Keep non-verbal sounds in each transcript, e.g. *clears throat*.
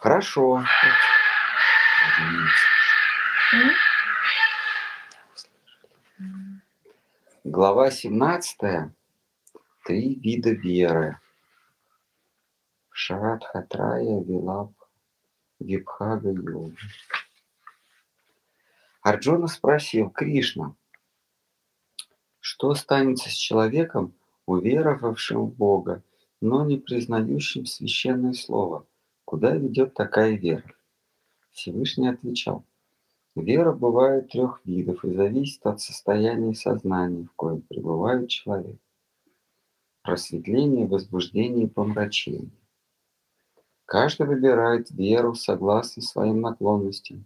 Хорошо. Глава 17. Три вида веры. Шарадхатрая Вилап Випхага Йога. Арджуна спросил Кришна, что станется с человеком, уверовавшим в Бога, но не признающим священное слово? Куда ведет такая вера? Всевышний отвечал, вера бывает трех видов и зависит от состояния сознания, в коем пребывает человек. Просветление, возбуждение и помрачение. Каждый выбирает веру согласно своим наклонностям,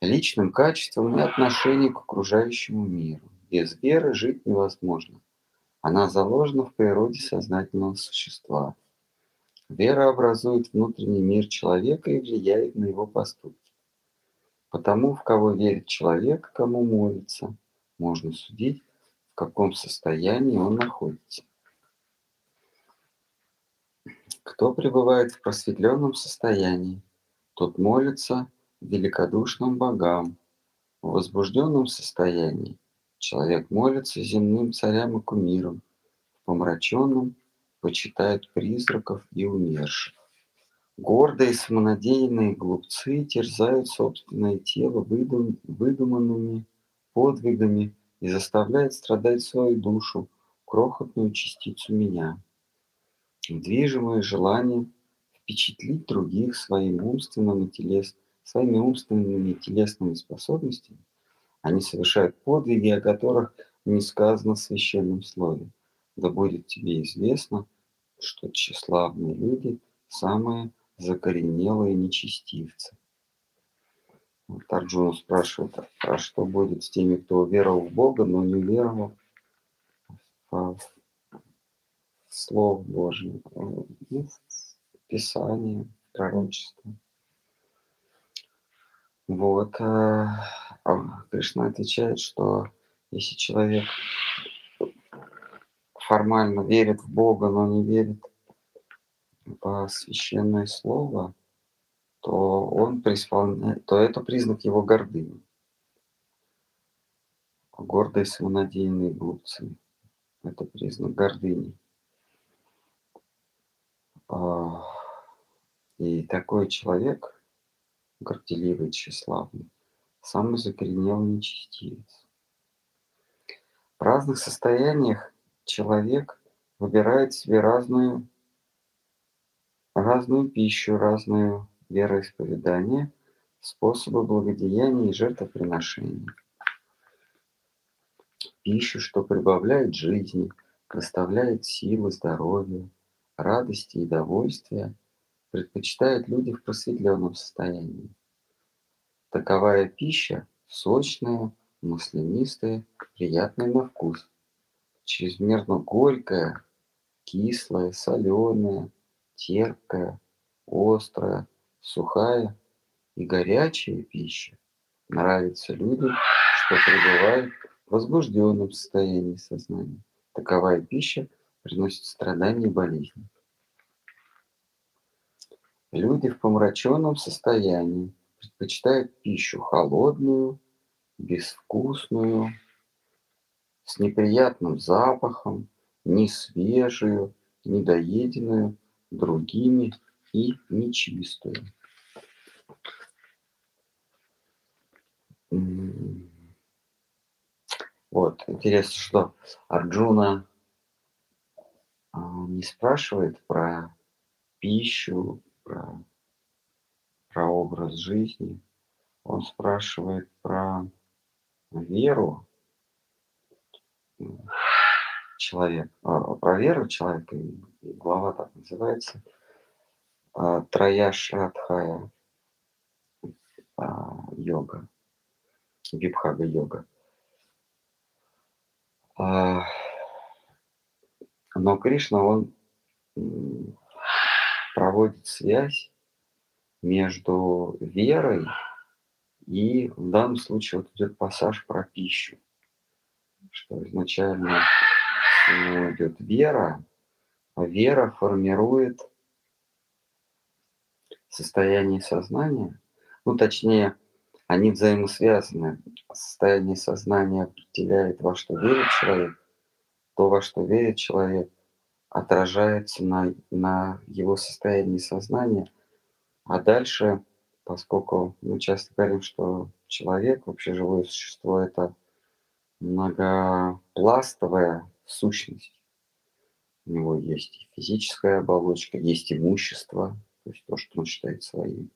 личным качествам и отношению к окружающему миру. Без веры жить невозможно. Она заложена в природе сознательного существа. Вера образует внутренний мир человека и влияет на его поступки. Потому, в кого верит человек, кому молится, можно судить, в каком состоянии он находится. Кто пребывает в просветленном состоянии, тот молится великодушным богам. В возбужденном состоянии человек молится земным царям и кумирам, в помраченном почитает призраков и умерших. Гордые самонадеянные глупцы терзают собственное тело выдум, выдуманными подвигами и заставляют страдать свою душу, крохотную частицу меня. Движимое желанием впечатлить других своим умственным и телес, своими умственными и телесными способностями, они совершают подвиги, о которых не сказано в священном слове. Да будет тебе известно, что тщеславные люди – самые закоренелые нечестивцы. Вот Арджуна спрашивает, а что будет с теми, кто уверовал в Бога, но не уверовал в Слово Божие, ну, в Писание, в пророчество. Вот. Э, а Кришна отвечает, что если человек формально верит в Бога, но не верит в священное слово, то он преисполняет, то это признак его гордыни. Гордые самонадеянные глупцы. Это признак гордыни. А, и такой человек, горделивый, тщеславный, самый закоренелый нечестивец. В разных состояниях человек выбирает себе разную, разную пищу, разную вероисповедание, способы благодеяния и жертвоприношений. Пищу, что прибавляет жизни, доставляет силы, здоровье, радости и довольствия, предпочитают люди в просветленном состоянии. Таковая пища сочная, маслянистая, приятная на вкус – чрезмерно горькая, кислая, соленая, терпкая, острая, сухая и горячая пища нравится людям, что пребывают в возбужденном состоянии сознания. Таковая пища приносит страдания и болезни. Люди в помраченном состоянии предпочитают пищу холодную, безвкусную, с неприятным запахом, не свежую, недоеденную другими и нечистую. Вот, интересно, что Арджуна а, не спрашивает про пищу, про, про образ жизни. Он спрашивает про веру, человек, а, про веру человека, и глава так называется, а, Трояшрадхая а, йога, Випхага йога. Но Кришна, он проводит связь между верой и в данном случае вот идет пассаж про пищу что изначально идет вера, а вера формирует состоянии сознания, ну, точнее, они взаимосвязаны. Состояние сознания определяет, во что верит человек. То, во что верит человек, отражается на, на его состоянии сознания. А дальше, поскольку мы часто говорим, что человек, вообще живое существо, это многопластовая сущность. У него есть и физическая оболочка, есть имущество, то есть то, что он считает своим.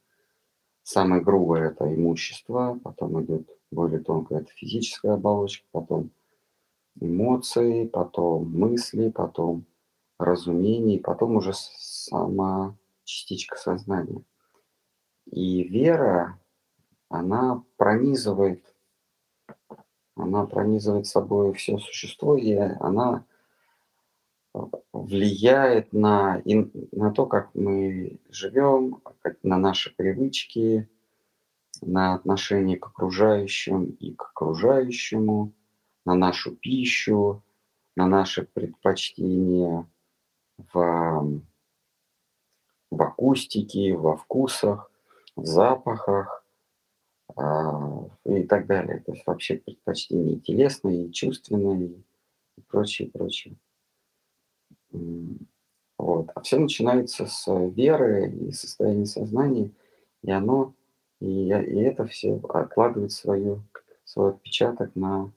Самое грубое – это имущество, потом идет более тонкая – это физическая оболочка, потом эмоции, потом мысли, потом разумение, потом уже сама частичка сознания. И вера, она пронизывает, она пронизывает собой все существо, и она влияет на, на то, как мы живем, на наши привычки, на отношение к окружающим и к окружающему, на нашу пищу, на наши предпочтения в, в акустике, во вкусах, в запахах. э, и так далее. То есть вообще предпочтения телесные, чувственные и прочее, прочее. Вот. А все начинается с веры и состояния сознания, и оно, и, и это все откладывает свою, свой отпечаток на,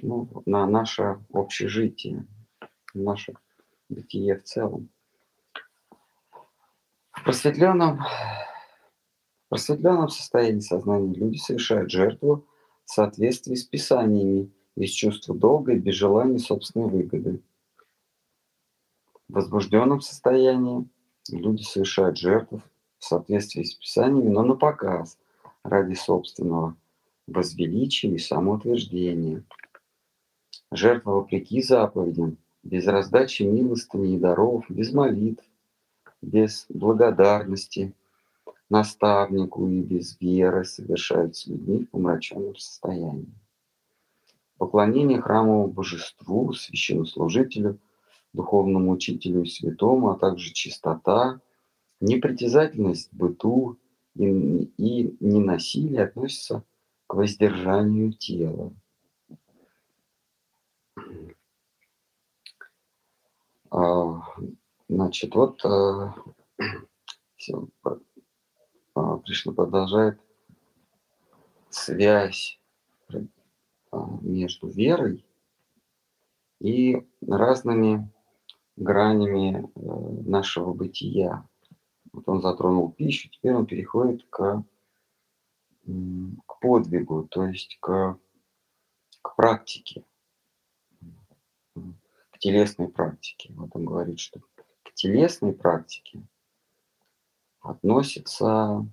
ну, на наше общежитие, наше бытие в целом. В просветленном, в просветленном состоянии сознания люди совершают жертву в соответствии с писаниями, без чувства долга и без желания собственной выгоды в возбужденном состоянии люди совершают жертву в соответствии с Писаниями, но на показ, ради собственного возвеличия и самоутверждения. Жертва вопреки заповедям, без раздачи милостыни и даров, без молитв, без благодарности наставнику и без веры совершаются людьми в помраченном состоянии. Поклонение храмовому божеству, священнослужителю – духовному учителю и святому, а также чистота, непритязательность быту и, и ненасилие относятся к воздержанию тела. А, значит, вот а, Кришна продолжает связь между верой и разными гранями э, нашего бытия. Вот он затронул пищу, теперь он переходит к, к подвигу, то есть к, к практике, к телесной практике. Вот он говорит, что к телесной практике относится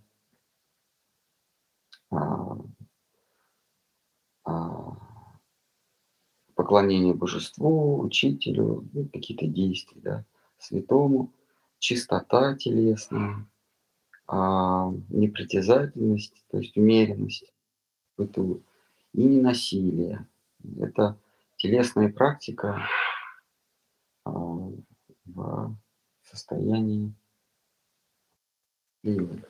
поклонение божеству, учителю, ну, какие-то действия, да, святому, чистота телесная, а, непритязательность, то есть умеренность быту, и ненасилие. Это телесная практика а, в состоянии ливня.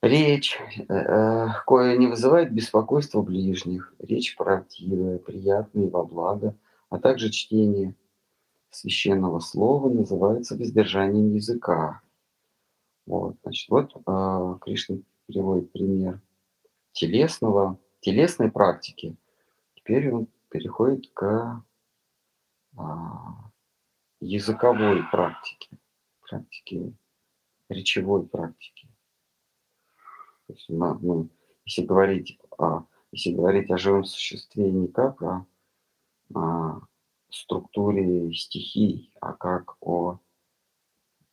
Речь, э, кое не вызывает беспокойства ближних, речь правдивая, приятная во благо, а также чтение священного слова называется воздержанием языка. Вот, значит, вот э, Кришна приводит пример телесного, телесной практики. Теперь он переходит к э, языковой практике, практике речевой практике. То есть, ну, если говорить о, если говорить о живом существе не как о, о структуре стихий, а как о,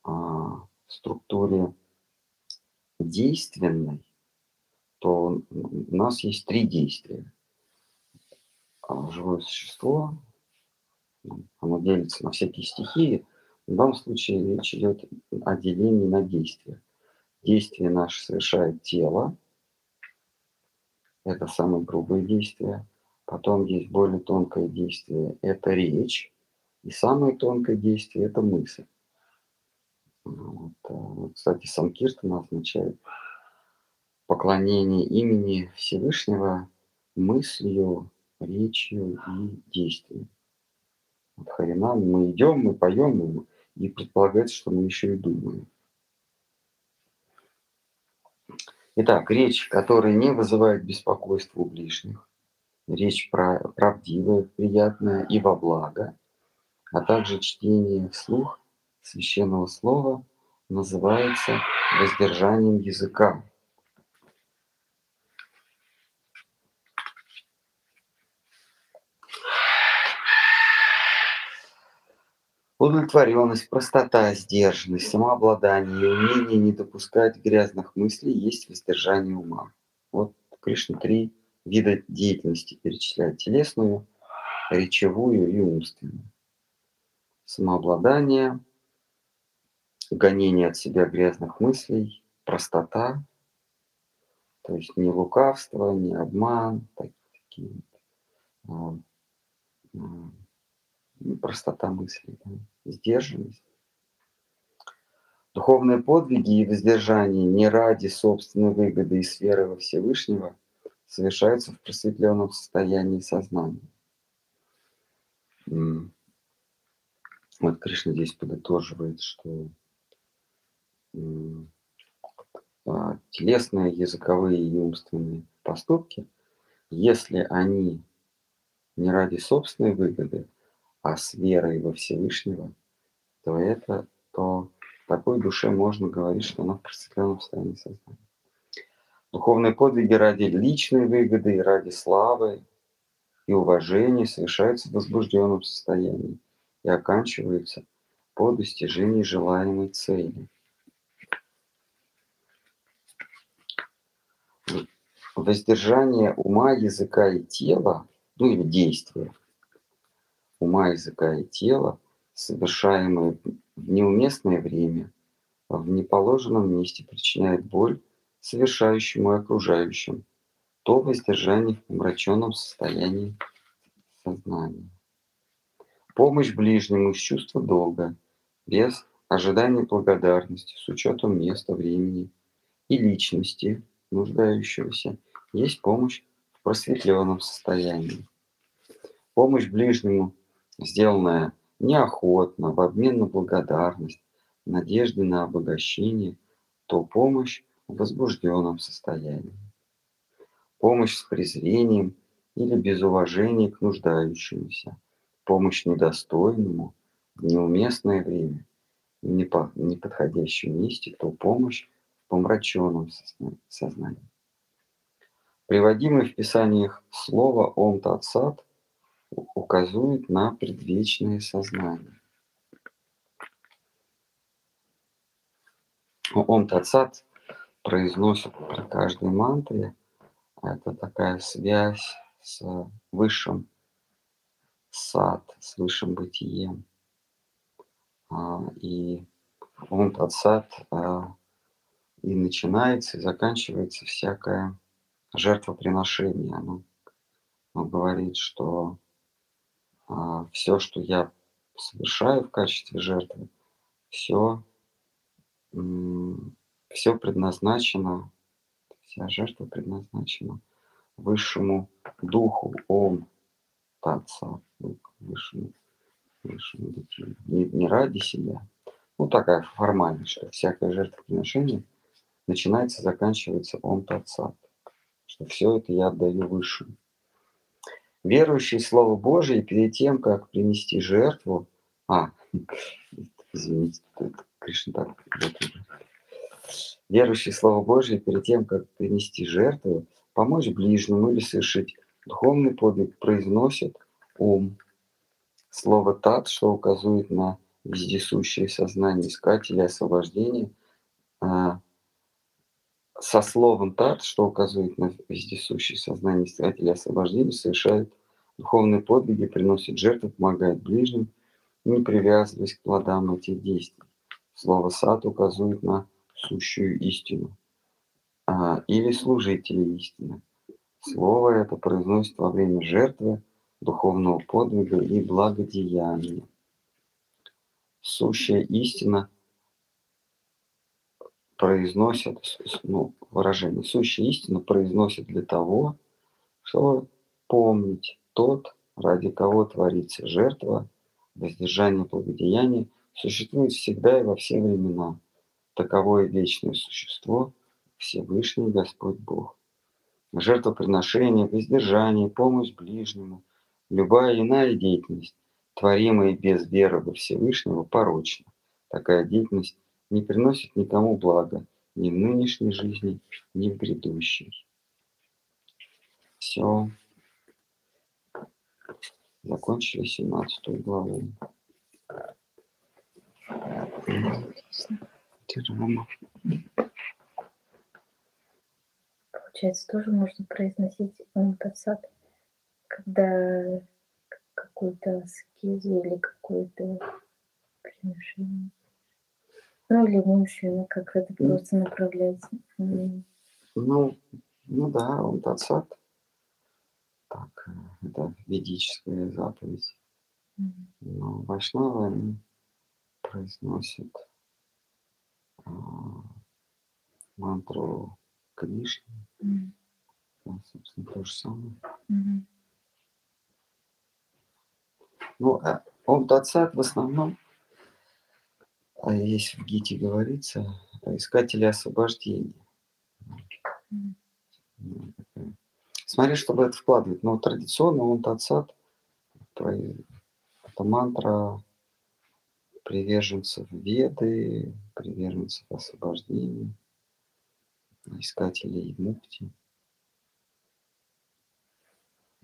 о структуре действенной, то у нас есть три действия. А живое существо, оно делится на всякие стихии. В данном случае речь идет о делении на действия. Действие наше совершает тело. Это самое грубое действие. Потом есть более тонкое действие. Это речь. И самое тонкое действие – это мысль. Вот. Э, кстати, Санкиртана означает поклонение имени Всевышнего мыслью, речью и действием. Вот Харинам, мы идем, мы поем, и предполагается, что мы еще и думаем. Итак, речь, которая не вызывает беспокойства у ближних, речь правдивая, приятная и во благо, а также чтение вслух священного слова называется воздержанием языка. Удовлетворенность, простота, сдержанность, самообладание умение не допускать грязных мыслей есть воздержание ума. Вот Кришна три вида деятельности перечисляет. Телесную, речевую и умственную. Самообладание, гонение от себя грязных мыслей, простота, то есть не лукавство, не обман, такие вот, а, а, простота мыслей, сдержанность. Духовные подвиги и воздержание не ради собственной выгоды и сферы во Всевышнего совершаются в просветленном состоянии сознания. Вот Кришна здесь подытоживает, что а, телесные, языковые и умственные поступки, если они не ради собственной выгоды, а с верой во Всевышнего, то это, то такой душе можно говорить, что она в просветленном состоянии сознания. Духовные подвиги ради личной выгоды и ради славы и уважения совершаются в возбужденном состоянии и оканчиваются по достижении желаемой цели. Воздержание ума, языка и тела, ну или действия ума, языка и тела, совершаемые в неуместное время, в неположенном месте причиняет боль совершающему и окружающим, то воздержание в помраченном состоянии сознания. Помощь ближнему из чувства долга, без ожидания благодарности, с учетом места, времени и личности нуждающегося, есть помощь в просветленном состоянии. Помощь ближнему, сделанная неохотно, в обмен на благодарность, надежды на обогащение, то помощь в возбужденном состоянии. Помощь с презрением или без уважения к нуждающемуся. Помощь недостойному в неуместное время, в неподходящем месте, то помощь в помраченном сознании. Приводимое в Писаниях слово «Ом Татсат» указывает на предвечное сознание. Ом Татсат произносят при каждой мантре. Это такая связь с высшим сад, с высшим бытием. А, и он сад а, и начинается, и заканчивается всякое жертвоприношение. Оно, оно говорит, что все, что я совершаю в качестве жертвы, все все предназначено, вся жертва предназначена высшему духу, Ом, Татса, высшему, высшему духу. Не, не ради себя. Ну, такая формальность, что всякое жертвоприношение начинается, заканчивается Ом Татсат. Что все это я отдаю высшему. Верующий Слово Божие перед тем, как принести жертву, а, извините, Кришна так, верующий Слово Божие перед тем, как принести жертву, помочь ближнему или совершить духовный подвиг, произносит ум. Слово «тат», что указывает на вездесущее сознание искателя освобождения, а, со словом «тат», что указывает на вездесущее сознание искателя освобождения, совершает духовные подвиги, приносит жертву, помогает ближним, не привязываясь к плодам этих действий. Слово «сад» указывает на сущую истину а, или служители истины. Слово это произносит во время жертвы, духовного подвига и благодеяния. Сущая истина произносят, ну, выражение сущая истина произносят для того, чтобы помнить тот, ради кого творится жертва, воздержание благодеяния, существует всегда и во все времена. Таковое вечное существо – Всевышний Господь Бог. Жертвоприношение, воздержание, помощь ближнему, любая иная деятельность, творимая без веры во Всевышнего, порочна. Такая деятельность не приносит никому блага ни в нынешней жизни, ни в грядущей. Все. Закончили 17 главу. Драма. Получается, тоже можно произносить Омтасад, когда какую-то аскезу или какое-то приношение. Ну, или мысленно как это просто направлять. Ну, ну да, он тацат. Так, э, это ведическая заповедь. Но вайшнавы, они произносят а, мантру Кришны. Mm. Да, собственно, то же самое. Mm-hmm. Ну, а он тацат в основном есть в Гите говорится, искатели освобождения. Смотри, чтобы это вкладывать. Но традиционно он тацат, это мантра приверженцев Веды, приверженцев освобождения, искателей мукти.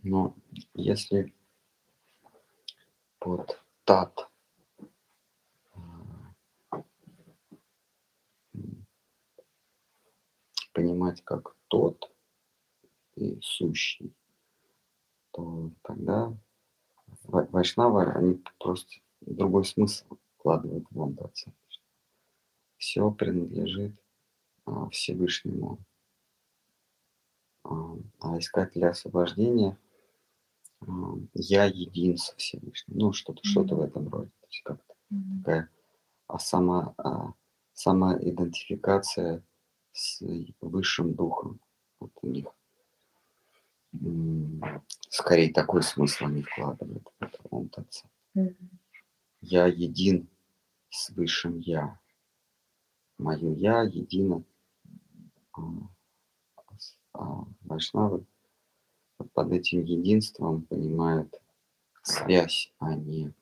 Но если под тат понимать как тот и сущий, то тогда вайшнавы, они просто другой смысл вкладывают в Андатса. Все принадлежит а, Всевышнему. А, а искатели освобождения а, я един со Всевышним. Ну, что-то, mm-hmm. что-то в этом роде. То есть как-то mm-hmm. такая а сама, а, самоидентификация с высшим духом. Вот у них скорее такой смысл они вкладывают в онтаться. Mm-hmm. Я един с высшим я. Мое я едино. А, а вайшнавы под этим единством понимают связь, а не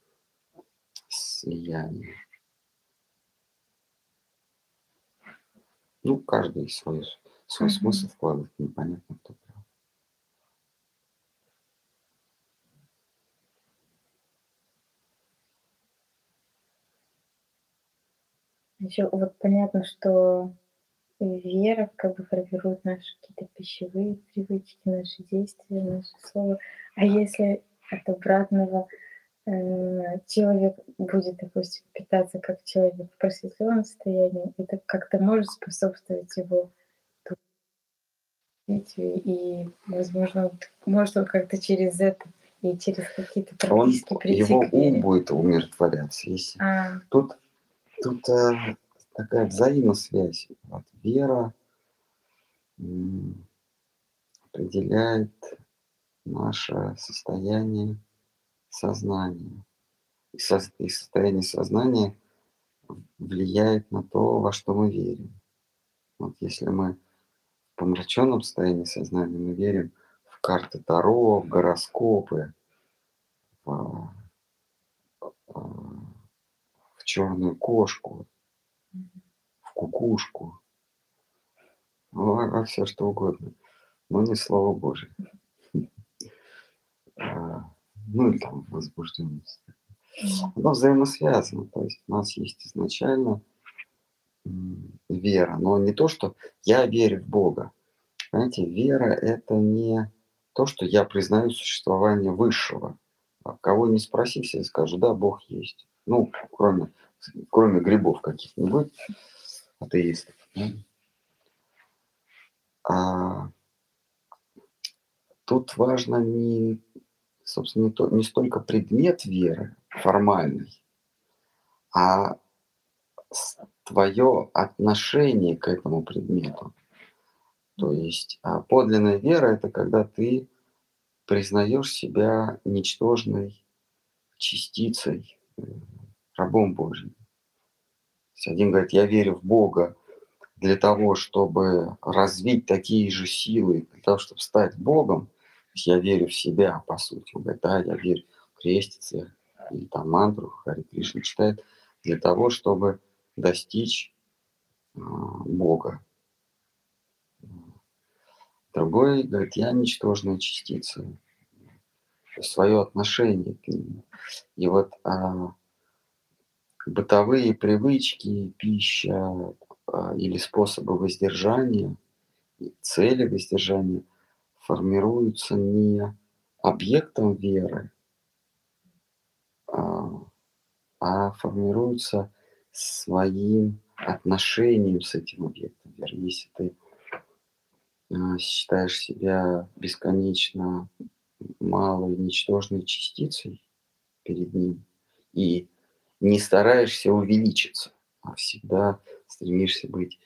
слияние. Ну, каждый свой, свой mm-hmm. смысл вкладывает, непонятно кто прав. Еще вот понятно, что вера как бы формирует наши какие-то пищевые привычки, наши действия, наши слова. А если от обратного человек будет, допустим, питаться как человек в просветленном состоянии, это как-то может способствовать его и, возможно, может он как-то через это и через какие-то практически он, Его ум будет умиротворяться. Если... А. Тут, тут а, такая взаимосвязь. Вот, вера м, определяет наше состояние сознания. И, со, и состояние сознания влияет на то, во что мы верим. Вот если мы в помраченном состоянии сознания, мы верим в карты Таро, в гороскопы, в, в черную кошку, в кукушку, во, во все что угодно, но не Слово Божие. *laughs* Ну или там возбужденность. Оно взаимосвязано, то есть у нас есть изначально вера, но не то, что я верю в Бога. Понимаете, вера – это не то, что я признаю существование высшего. А кого не спроси, все скажут, да, Бог есть. Ну, кроме, кроме грибов каких-нибудь, атеистов. А тут важно не собственно, не, то, не столько предмет веры формальный, а твое отношение к этому предмету. То есть а подлинная вера – это когда ты признаешь себя ничтожной частицей, э, рабом Божьим. один говорит, я верю в Бога для того, чтобы развить такие же силы, для того, чтобы стать Богом. Я верю в себя, по сути. Да, я верю, крестится, или там мантру Хари Кришна читает, для того, чтобы достичь а, Бога. Другой говорит, я ничтожная частица. Свое отношение к нему. И вот а, бытовые привычки, пища а, или способы воздержания, цели воздержания формируются не объектом веры, а, а формируются своим отношением с этим объектом веры. Если ты а, считаешь себя бесконечно малой, ничтожной частицей перед ним и не стараешься увеличиться, а всегда стремишься быть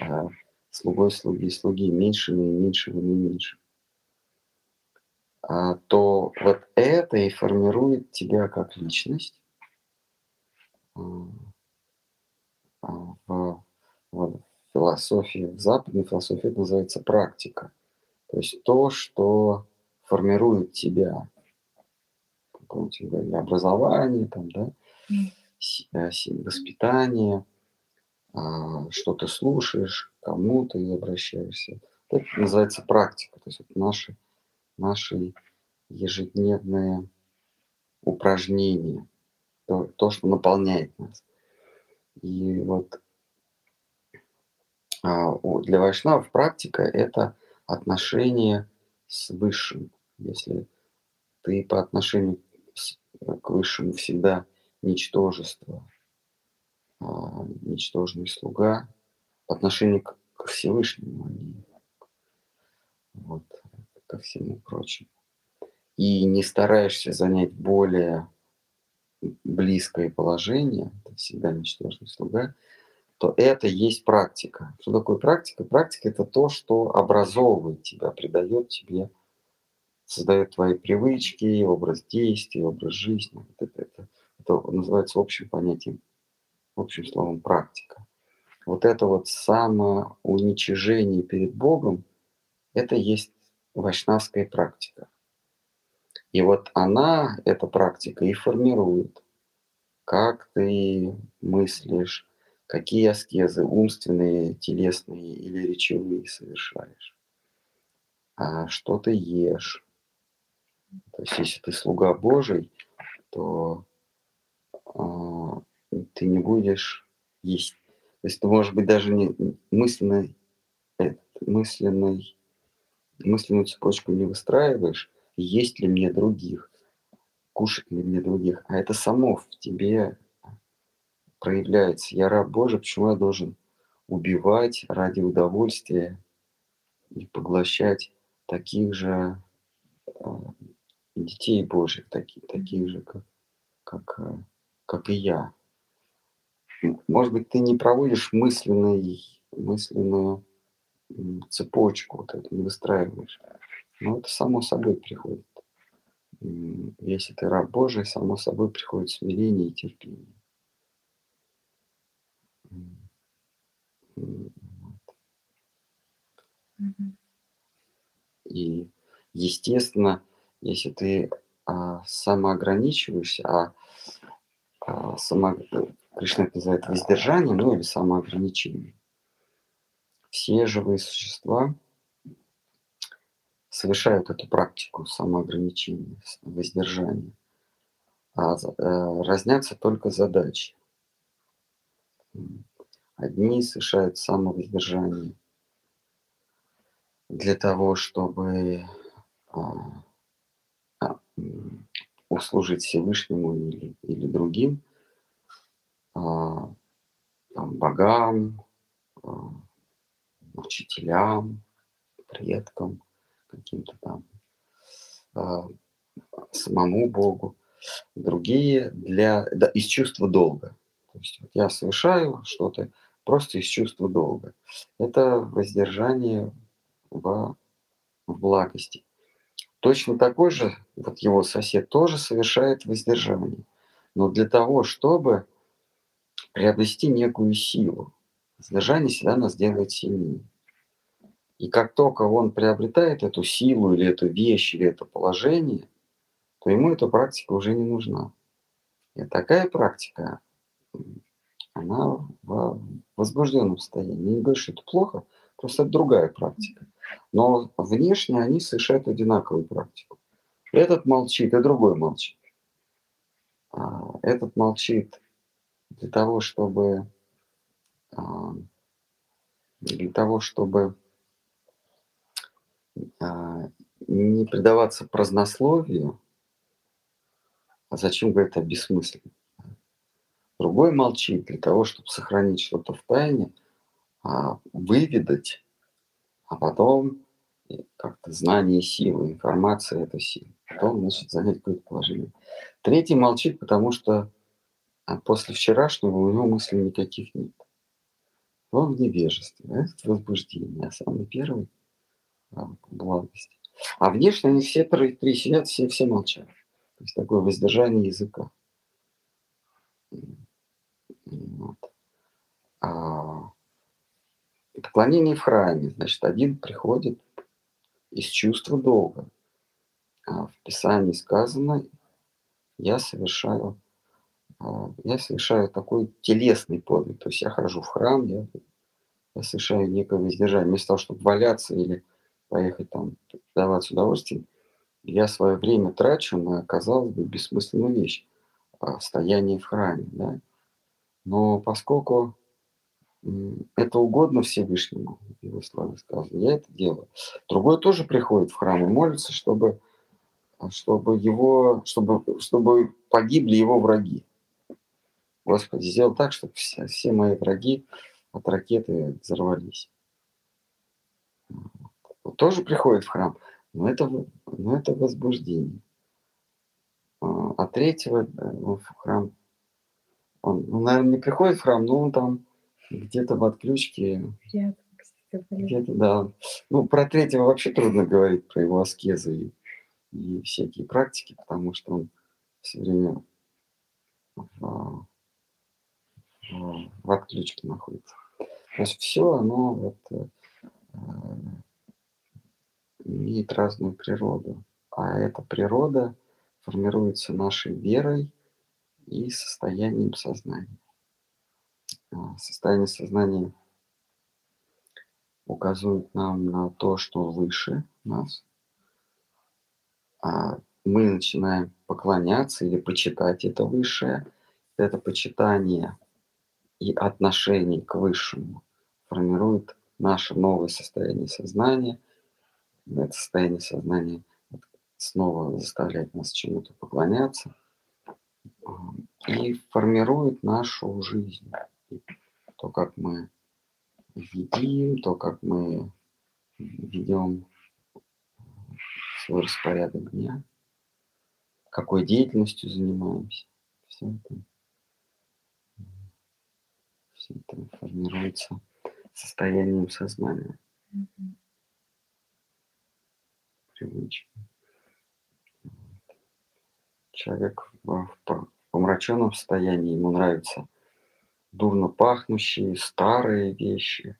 а, слугой слуги, слуги меньшими и меньшими и меньшими, а, то вот это и формирует тебя как личность а, а, в, в философии, в западной философии это называется практика. То есть то, что формирует тебя. Помните, говорили, образование, там, да, э, воспитание, а, что ты слушаешь, кому ты обращаешься. Это называется практика. То есть это наши, наши ежедневные упражнения, то, то, что наполняет нас. И вот а, для вайшнавов практика – это отношение с Высшим. Если ты по отношению к Высшему всегда ничтожество, а, ничтожный слуга, по отношению к, Всевышнему, а вот, ко всему прочему. И не стараешься занять более близкое положение, ты всегда ничтожный слуга, то это есть практика. Что такое практика? Практика – это то, что образовывает тебя, придает тебе, создает твои привычки, образ действий, образ жизни. Это, это, это называется общим понятием, общим словом практика. Вот это вот самоуничижение перед Богом – это есть вайшнавская практика. И вот она, эта практика, и формирует, как ты мыслишь, какие аскезы умственные, телесные или речевые совершаешь, а что ты ешь. То есть если ты слуга Божий, то а, ты не будешь есть. То есть ты, может быть, даже не мысленной, мысленной, мысленную цепочку не выстраиваешь, есть ли мне других, кушать ли мне других, а это само в тебе проявляется. Я раб Божий, почему я должен убивать ради удовольствия и поглощать таких же э, детей Божьих, таких, таких же, как, как, э, как и я. Может быть, ты не проводишь мысленный, мысленную цепочку, вот эту не выстраиваешь. Но это само собой приходит. Если ты раб Божий, само собой приходит смирение и терпение. И, естественно, если ты а, самоограничиваешься, а, а само, Кришна это называет воздержание, ну или самоограничение, все живые существа совершают эту практику самоограничения, воздержания, а э, разнятся только задачи. Одни совершают самовоздержание для того, чтобы а, а, услужить Всевышнему или, или другим, а, там, богам, учителям, предкам, каким-то там а, самому Богу. Другие для, да, из чувства долга. То есть вот я совершаю что-то, просто из чувства долга. Это воздержание в, в благости. Точно такой же, вот его сосед тоже совершает воздержание. Но для того, чтобы приобрести некую силу, воздержание всегда нас делает сильнее. И как только он приобретает эту силу или эту вещь, или это положение, то ему эта практика уже не нужна. И такая практика, она в возбужденном состоянии. Не говорю, что это плохо, просто это другая практика. Но внешне они совершают одинаковую практику. Этот молчит, и другой молчит. А, этот молчит для того, чтобы для того, чтобы а, не предаваться празднословию, а зачем говорит это бессмысленно? Другой молчит для того, чтобы сохранить что-то в тайне, выведать а потом как-то знание силы, информация – это сила. Потом, значит, занять какое-то положение. Третий молчит, потому что а, после вчерашнего у него мыслей никаких нет. Он в невежестве, а это возбуждение, а самый первый а, – благость. А внешне они все три, три сидят, все, все молчат. То есть такое воздержание языка. Вот. А, Поклонение в храме. Значит, один приходит из чувства долга. А в Писании сказано, я совершаю, я совершаю такой телесный подвиг. То есть я хожу в храм, я, я совершаю некое воздержание. Вместо того, чтобы валяться или поехать там давать удовольствие, я свое время трачу на, казалось бы, бессмысленную вещь – стояние в храме. Да? Но поскольку это угодно Всевышнему, его славе сказано. Я это делаю. Другой тоже приходит в храм и молится, чтобы, чтобы, его, чтобы, чтобы погибли его враги. Господи, сделал так, чтобы все, все мои враги от ракеты взорвались. Вот. Тоже приходит в храм, но это, но это возбуждение. А, а третьего э, в храм, он, он, наверное, не приходит в храм, но он там где-то в отключке. Где-то, да. Ну, про третьего вообще трудно говорить, про его аскезы и, и всякие практики, потому что он все время в, в, отключке находится. То есть все оно вот, э, имеет разную природу. А эта природа формируется нашей верой и состоянием сознания. А, состояние сознания указывает нам на то, что выше нас. А мы начинаем поклоняться или почитать это высшее. Это почитание и отношение к высшему формирует наше новое состояние сознания. Это состояние сознания снова заставляет нас чему-то поклоняться и формирует нашу жизнь то, как мы едим, то, как мы ведем свой распорядок дня, какой деятельностью занимаемся. Все это, все это формируется состоянием сознания. Привычки. Человек в помраченном состоянии, ему нравится дурно пахнущие, старые вещи,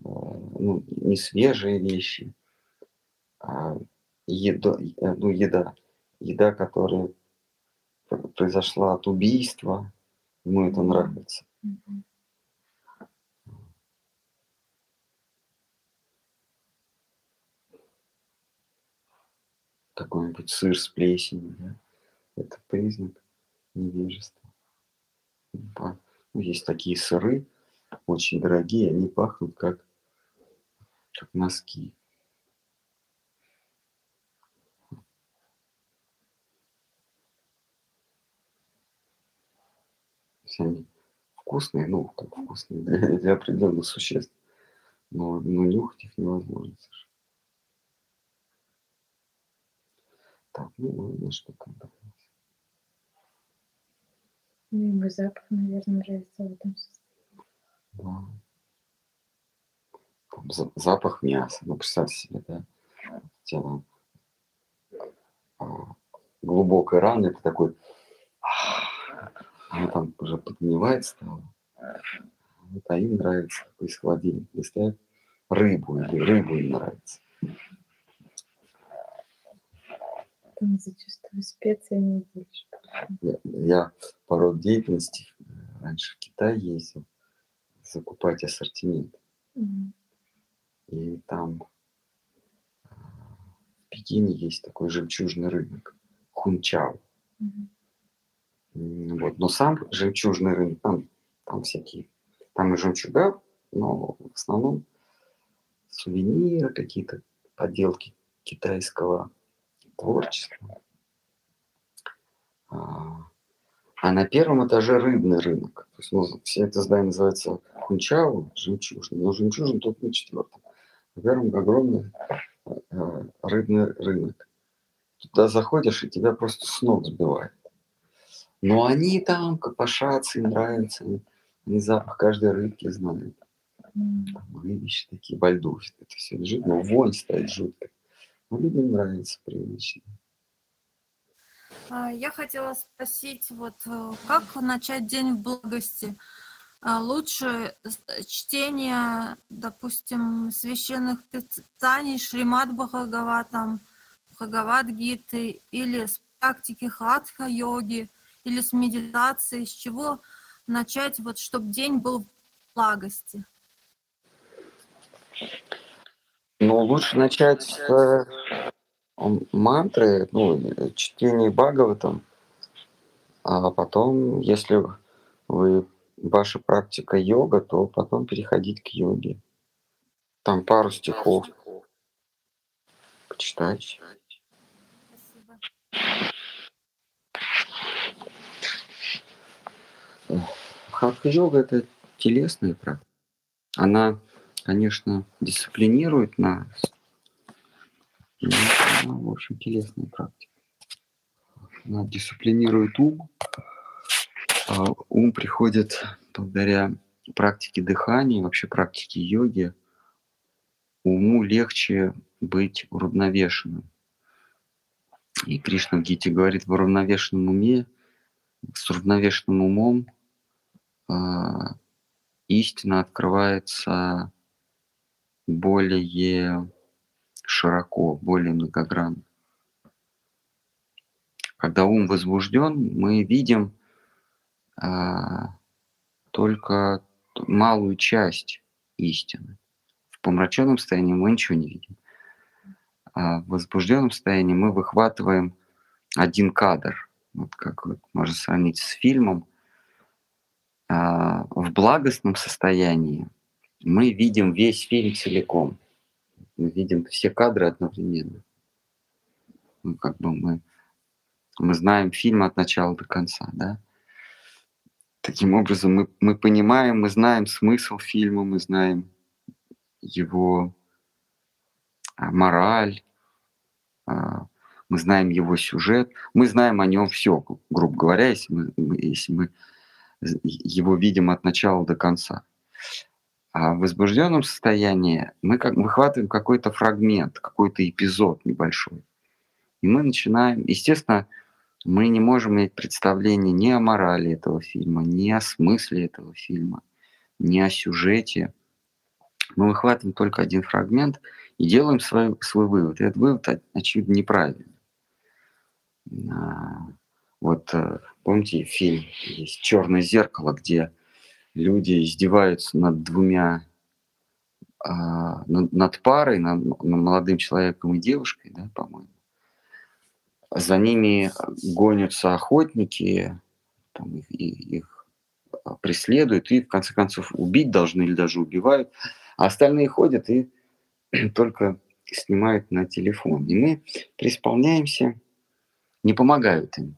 э, ну, не свежие вещи, а еда, э, ну, еда, еда, которая произошла от убийства, ему это нравится. Какой-нибудь сыр с плесенью, да? это признак невежества. Ну, есть такие сыры, очень дорогие, они пахнут как, как носки. Все они вкусные, ну, как вкусные для, *laughs* для определенных существ. Но, но нюхать их невозможно совершенно. Так, ну ладно, что там. Ну, ему запах, наверное, нравится в этом состоянии. Там запах мяса. Ну, представьте себе, да? Тело а, глубокой раны, это такой она там уже подгнивает стала. Вот, а им нравится из холодильника. Доставят рыбу или рыбу им нравится. Там зачастую специями больше. Я, я по роду деятельности раньше в Китай ездил закупать ассортимент. Mm-hmm. И там в Пекине есть такой жемчужный рынок Хунчао. Mm-hmm. Вот. Но сам жемчужный рынок, там, там всякие, там и жемчуга, но в основном сувениры, какие-то поделки китайского творчества. А, а на первом этаже рыбный рынок. То есть, ну, все это здание называется Хунчао, жемчужный, но жемчужный только на четвертом. На первом огромный э, рыбный рынок. Туда заходишь, и тебя просто с ног сбивает. Но они там копошатся, им нравится. Они запах каждой рыбки знают. Рыбища такие, во льду это все лежит, но вонь стоит жутко. Но людям нравится привычно. А, я хотела спросить, вот э, как начать день в благости? А, лучше чтение, допустим, священных писаний, Шримад Бхагаватам, Бхагават-гиты или с практики хатха-йоги – или с медитацией, с чего начать, вот, чтобы день был в благости? Ну, лучше начать с э, мантры, ну, чтения Бхагаватам, а потом, если вы ваша практика йога, то потом переходить к йоге. Там пару стихов почитать. Хатха-йога – это телесная практика. Она, конечно, дисциплинирует нас, но она, в общем, телесная практика. Она дисциплинирует ум. А ум приходит благодаря практике дыхания, вообще практике йоги. Уму легче быть уравновешенным. И Кришна в Гите говорит, в уравновешенном уме, с уравновешенным умом а, истина открывается более широко, более многогранно. Когда ум возбужден, мы видим а, только малую часть истины. В помраченном состоянии мы ничего не видим. А в возбужденном состоянии мы выхватываем один кадр. Вот как вот можно сравнить с фильмом – а, в благостном состоянии мы видим весь фильм целиком. Мы видим все кадры одновременно. Ну, как бы мы, мы знаем фильм от начала до конца, да? Таким образом, мы, мы понимаем, мы знаем смысл фильма, мы знаем его а, мораль, а, мы знаем его сюжет, мы знаем о нем все, грубо говоря, если мы, если мы его видим от начала до конца. А в возбужденном состоянии мы как выхватываем какой-то фрагмент, какой-то эпизод небольшой. И мы начинаем, естественно, мы не можем иметь представление ни о морали этого фильма, ни о смысле этого фильма, ни о сюжете. Мы выхватываем только один фрагмент и делаем свой, свой вывод. И этот вывод, очевидно, неправильный. А, вот э, помните фильм есть Черное зеркало, где люди издеваются над двумя а, над парой, над, над молодым человеком и девушкой, да, по-моему. За ними гонятся охотники, там их, их преследуют и в конце концов убить должны или даже убивают, а остальные ходят и *clears throat* только снимают на телефон. И мы преисполняемся, не помогают им.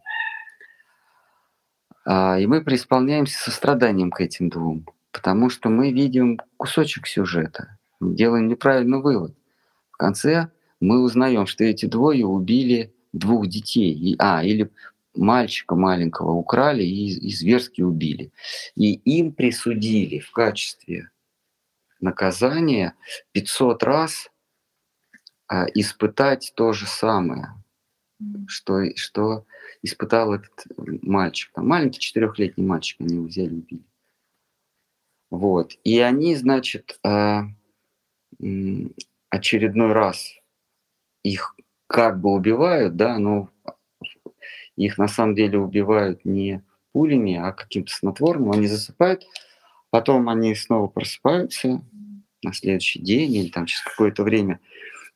А, и мы преисполняемся состраданием к этим двум, потому что мы видим кусочек сюжета, делаем неправильный вывод. В конце мы узнаем, что эти двое убили двух детей. И, а, или мальчика маленького украли и, и зверски убили. И им присудили в качестве наказания 500 раз а, испытать то же самое, что, что испытал этот мальчик. Там маленький четырехлетний мальчик, они его взяли и убили. Вот. И они, значит, а, очередной раз их как бы убивают, да, но их на самом деле убивают не пулями, а каким-то снотворным, они засыпают, потом они снова просыпаются на следующий день или там через какое-то время.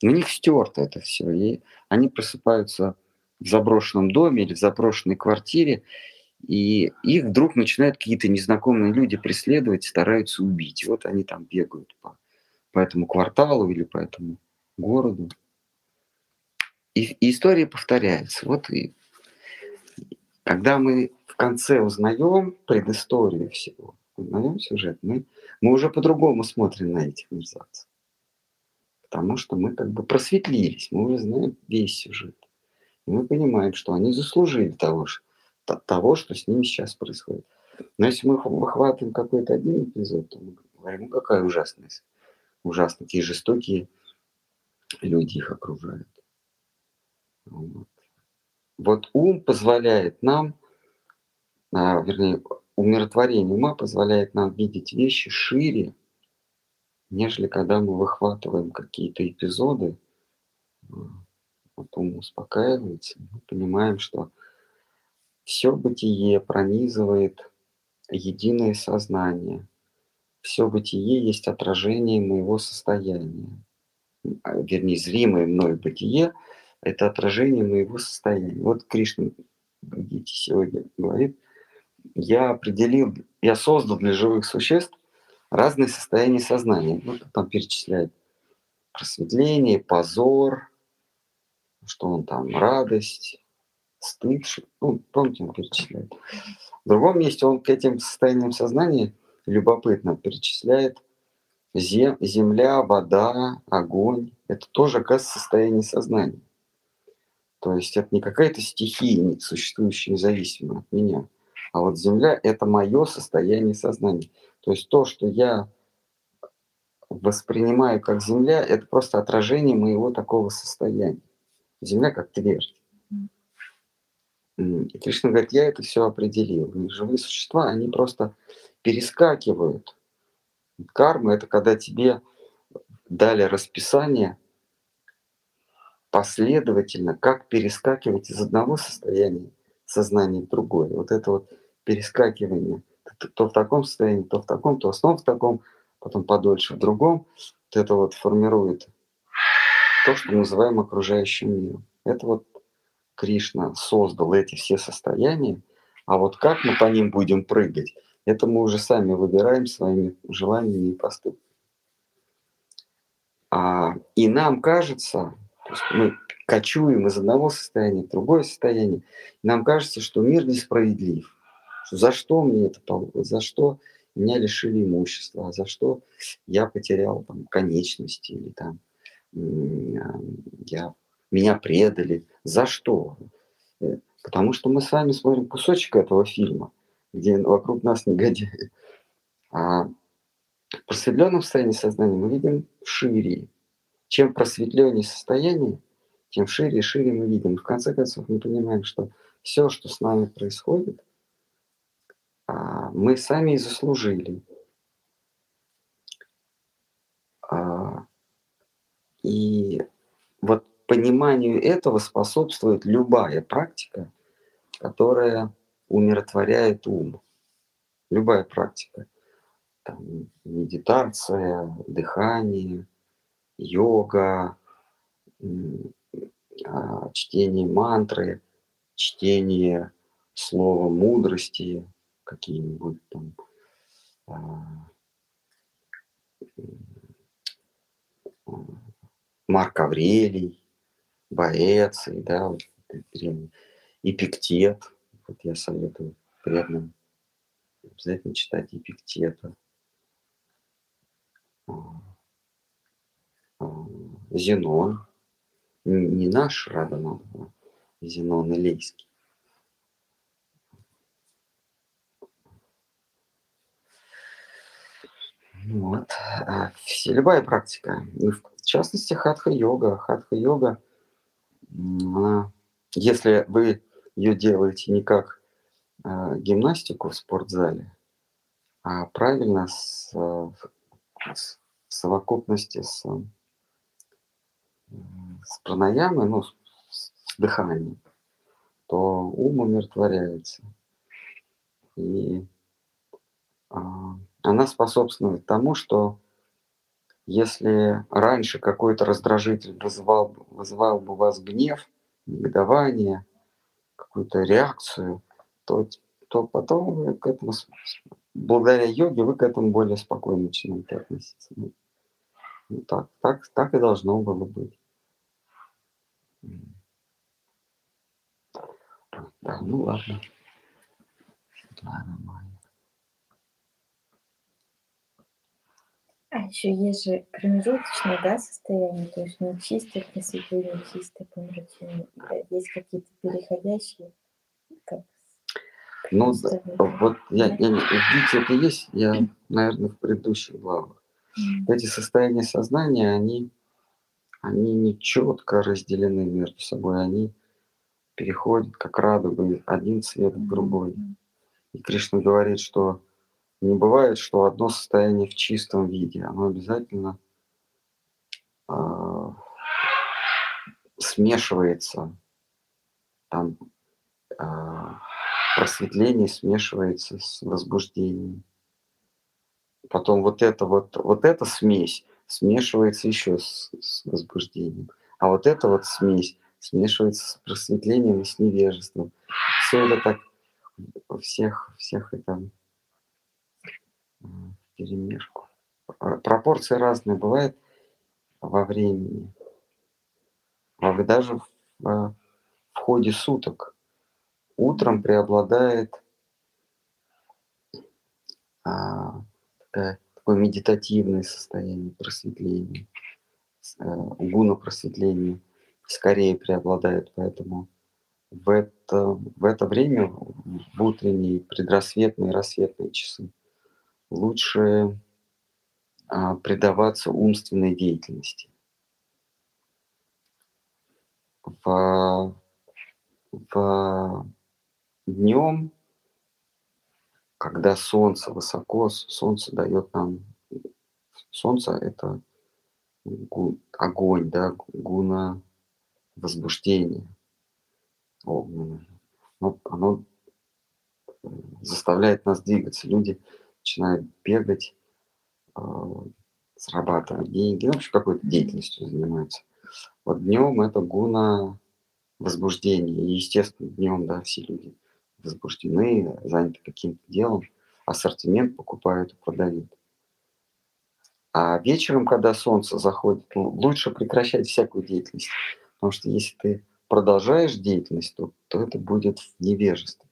У них стерто это все, и они просыпаются в заброшенном доме или в заброшенной квартире, и их вдруг начинают какие-то незнакомые люди преследовать, стараются убить. вот они там бегают по, по этому кварталу или по этому городу. И, и история повторяется. Вот и когда мы в конце узнаем предысторию всего, узнаем сюжет, мы, мы уже по-другому смотрим на этих мерзавцев. Потому что мы как бы просветлились, мы уже знаем весь сюжет. И мы понимаем, что они заслужили того, того, что с ними сейчас происходит. Но если мы выхватываем какой-то один эпизод, то мы говорим, ну какая ужасная, ужасная, какие жестокие люди их окружают. Вот. вот ум позволяет нам, а, вернее, умиротворение ума позволяет нам видеть вещи шире, нежели когда мы выхватываем какие-то эпизоды, вот ум успокаивается, мы понимаем, что все бытие пронизывает единое сознание. Все бытие есть отражение моего состояния. А, вернее, зримое мной бытие – это отражение моего состояния. Вот Кришна Гити сегодня говорит, я определил, я создал для живых существ разные состояния сознания. Ну, там перечисляет просветление, позор, что он там, радость, стыд, ну, помните, он перечисляет. В другом месте он к этим состояниям сознания любопытно перечисляет зем, земля, вода, огонь. Это тоже, оказывается, состояние сознания. То есть это не какая-то стихия, существующая независимо от меня. А вот земля – это мое состояние сознания. То есть то, что я воспринимаю как земля, это просто отражение моего такого состояния. Земля как твердь. И Кришна говорит, я это все определил. Живые существа, они просто перескакивают. Карма – это когда тебе дали расписание последовательно, как перескакивать из одного состояния сознания в другое. Вот это вот перескакивание. То в таком состоянии, то в таком, то снова в таком, потом подольше в другом. Вот это вот формирует то, что мы называем окружающим миром. Это вот Кришна создал эти все состояния, а вот как мы по ним будем прыгать, это мы уже сами выбираем своими желаниями и поступками. А, и нам кажется, мы кочуем из одного состояния в другое состояние, нам кажется, что мир несправедлив. Что за что мне это за что меня лишили имущества, за что я потерял там, конечности или там я меня предали. За что? Э, потому что мы с вами смотрим кусочек этого фильма, где вокруг нас негодяи. А в просветленном состоянии сознания мы видим шире. Чем просветленнее состояние, тем шире и шире мы видим. В конце концов мы понимаем, что все, что с нами происходит, а, мы сами и заслужили. А, и вот пониманию этого способствует любая практика, которая умиротворяет ум. Любая практика. Там, медитация, дыхание, йога, а, чтение мантры, чтение слова мудрости, какие-нибудь там а, Марк Аврелий, Боэций, да, вот, Эпиктет. Вот я советую преданным обязательно читать Эпиктета. А, а, Зенон, не наш Радонов, а Зенон Илейский. Ну вот. А, любая практика, в частности, хатха-йога. Хатха-йога, если вы ее делаете не как э, гимнастику в спортзале, а правильно с, с в совокупности с, с пранаямой, ну, с, с дыханием, то ум умиротворяется. И а, она способствует тому, что если раньше какой-то раздражитель вызывал, вызывал бы у вас гнев, негодование, какую-то реакцию, то, то потом вы к этому, благодаря йоге, вы к этому более спокойно начинаете относиться. Ну, ну, так, так, так и должно было быть. Да, ну ладно. Нормально. А еще есть же промежуточное да, состояние, то есть не чистое просветление, чистое помрачение. Есть какие-то переходящие, как ну, вот я, я, видите, это есть, я, наверное, в предыдущих главах. Эти состояния сознания, они, они не четко разделены между собой, они переходят как радуга один цвет в другой. И Кришна говорит, что не бывает, что одно состояние в чистом виде, оно обязательно э, смешивается, там э, просветление смешивается с возбуждением. Потом вот это вот, вот эта смесь смешивается еще с, с возбуждением. А вот эта вот смесь смешивается с просветлением и с невежеством. Все это так всех, всех это перемешку. Пропорции разные бывают во времени. Даже в, в ходе суток. Утром преобладает а, такая, такое медитативное состояние просветления, э, гуна просветления скорее преобладает, поэтому в это, в это время, в утренние, предрассветные, рассветные часы, лучше а, предаваться умственной деятельности. В, в днем, когда солнце высоко, солнце дает нам... Солнце – это огонь, да, гуна возбуждение огненное. Ну, оно заставляет нас двигаться. Люди начинают бегать, э, зарабатывать деньги, ну, вообще какой-то деятельностью занимаются. Вот днем это гуна возбуждения. И, естественно, днем, да, все люди возбуждены, заняты каким-то делом, ассортимент покупают и продают. А вечером, когда солнце заходит, ну, лучше прекращать всякую деятельность. Потому что если ты продолжаешь деятельность, то, то это будет в невежестве.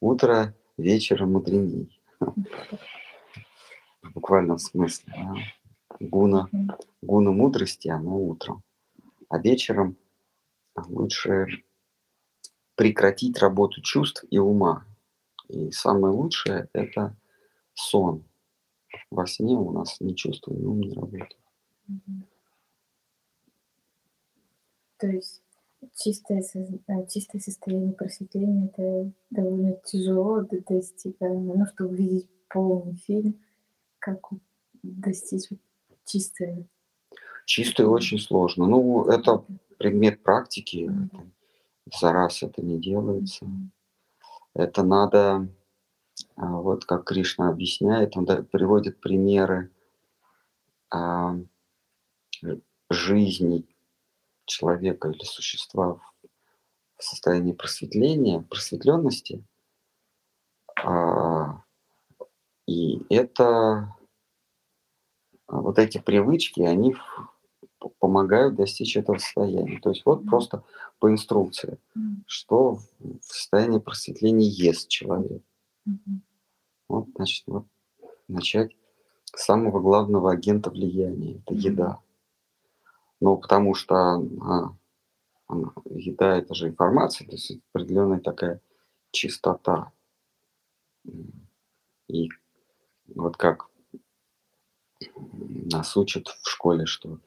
Утро вечера мудреней. В буквальном смысле. Да? Гуна, гуна мудрости, оно утром. А вечером лучше прекратить работу чувств и ума. И самое лучшее – это сон. Во сне у нас ни чувства, ни ум не работают. То есть чистое, э, чистое состояние просветления это довольно тяжело достигать, ну, чтобы увидеть полный фильм, как достичь чистое. Чистое очень сложно. Ну, это предмет практики. Это, за раз это не делается. Это надо, а, вот как Кришна объясняет, он приводит примеры а, жизни человека или существа в состоянии просветления, просветленности. А, и это вот эти привычки, они помогают достичь этого состояния. То есть вот просто по инструкции, что в состоянии просветления ест человек. Вот, значит, вот начать с самого главного агента влияния, это еда. Ну, потому что а, еда – это же информация, то есть определенная такая чистота. И вот как нас учат в школе, что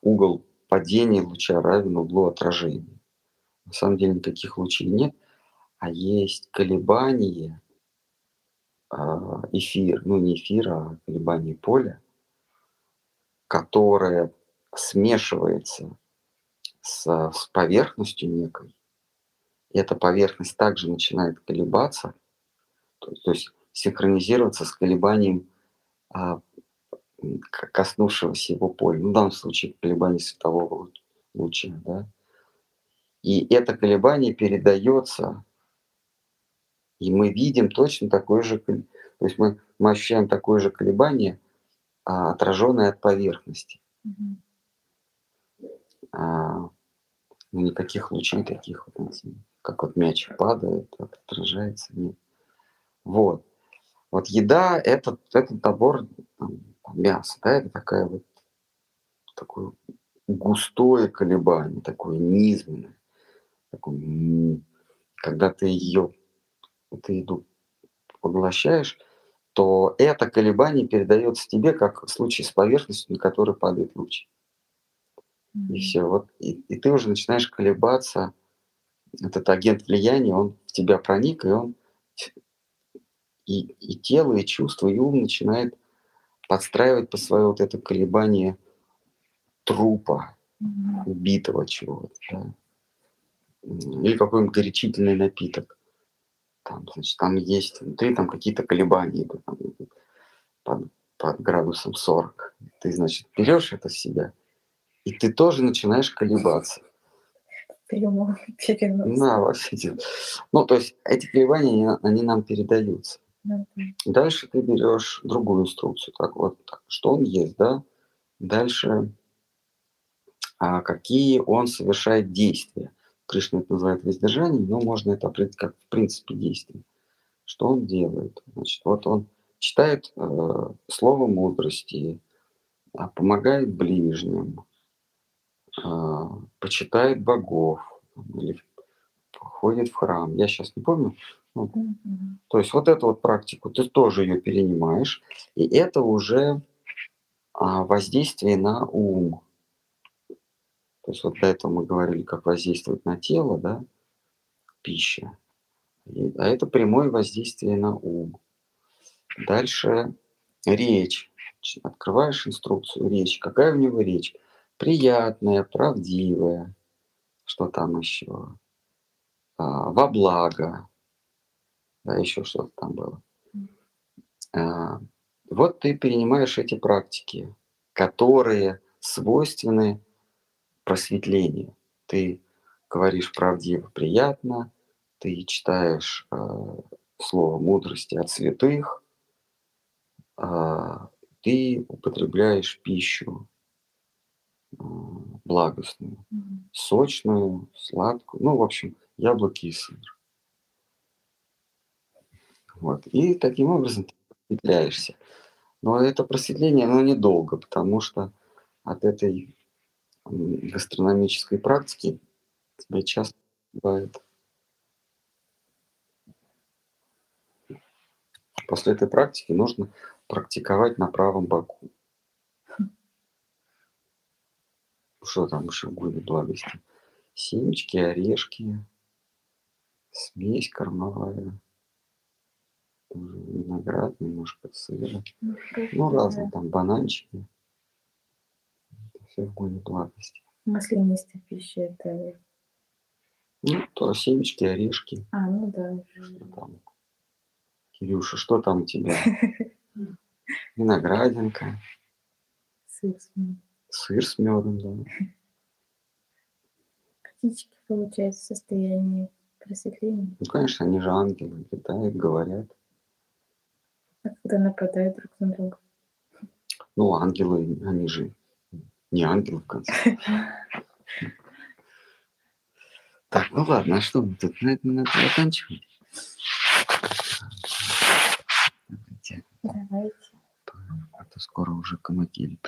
угол падения луча равен углу отражения. На самом деле никаких лучей нет, а есть колебания а, эфир, ну не эфира, а колебания поля, которое смешивается с, с поверхностью некой. И эта поверхность также начинает колебаться, то, то есть синхронизироваться с колебанием а, коснувшегося его поля. Ну, в данном случае колебание светового луча. Да? И это колебание передается, и мы видим точно такое же, то есть мы, мы ощущаем такое же колебание, а, отраженное от поверхности. Mm-hmm. А, ну, никаких лучей таких, вот, как вот мяч падает, отражается, нет. Вот. Вот еда – это, это набор там, мяса, да, это такая вот такое густое колебание, такое низменное. Такое, когда ты ее, ты еду поглощаешь, то это колебание передается тебе, как в случае с поверхностью, на которой падает луч. И все. Вот, и, и ты уже начинаешь колебаться. Этот агент влияния, он в тебя проник, и он и, и тело, и чувство, и ум начинает подстраивать по свое вот это колебание трупа, убитого чего-то. Да? Или какой-нибудь горячительный напиток. Там, значит, там есть внутри там какие-то колебания идут, там, под, под градусом 40. Ты, значит, берешь это в себя, и ты тоже начинаешь колебаться. Перенос. Да, вообще. Ну, то есть эти колебания, они, они нам передаются. Дальше ты берешь другую инструкцию. Так вот, что он ест, да? Дальше, а какие он совершает действия. Кришна это называет воздержанием, но можно это определить как в принципе действие. Что он делает? Значит, вот он читает э, слово мудрости, э, помогает ближним, почитает богов или ходит в храм. Я сейчас не помню, вот. То есть вот эту вот практику ты тоже ее перенимаешь, и это уже а, воздействие на ум. То есть вот до этого мы говорили, как воздействует на тело, да, пища. И, а это прямое воздействие на ум. Дальше речь. Открываешь инструкцию, речь. Какая у него речь? Приятная, правдивая. Что там еще? А, во благо да, еще что-то там было. А, вот ты перенимаешь эти практики, которые свойственны просветлению. Ты говоришь правдиво, приятно, ты читаешь э, слово мудрости от святых, э, ты употребляешь пищу благостную, сочную, сладкую, ну, в общем, яблоки и сыр. Вот. И таким образом ты просветляешься. Но это просветление, оно недолго, потому что от этой гастрономической практики тебе часто бывает После этой практики нужно практиковать на правом боку. Что там еще в гуде благости? Семечки, орешки, смесь кормовая виноград, немножко сыра. Ну, ну разные там бананчики. Это все в гуне благости. Маслянистая пища это... Ну, то семечки, орешки. А, ну да. Что там? Кирюша, что там у тебя? *laughs* Виноградинка. Сыр с. Сыр с медом, да. Птички, получается, состояние просветления. Ну, конечно, они же ангелы, летают, говорят. А когда нападают друг на друга? Ну, ангелы, они же не ангелы в конце. Так, ну ладно, а что мы тут? На этом надо заканчивать. Давайте. А то скоро уже Камакили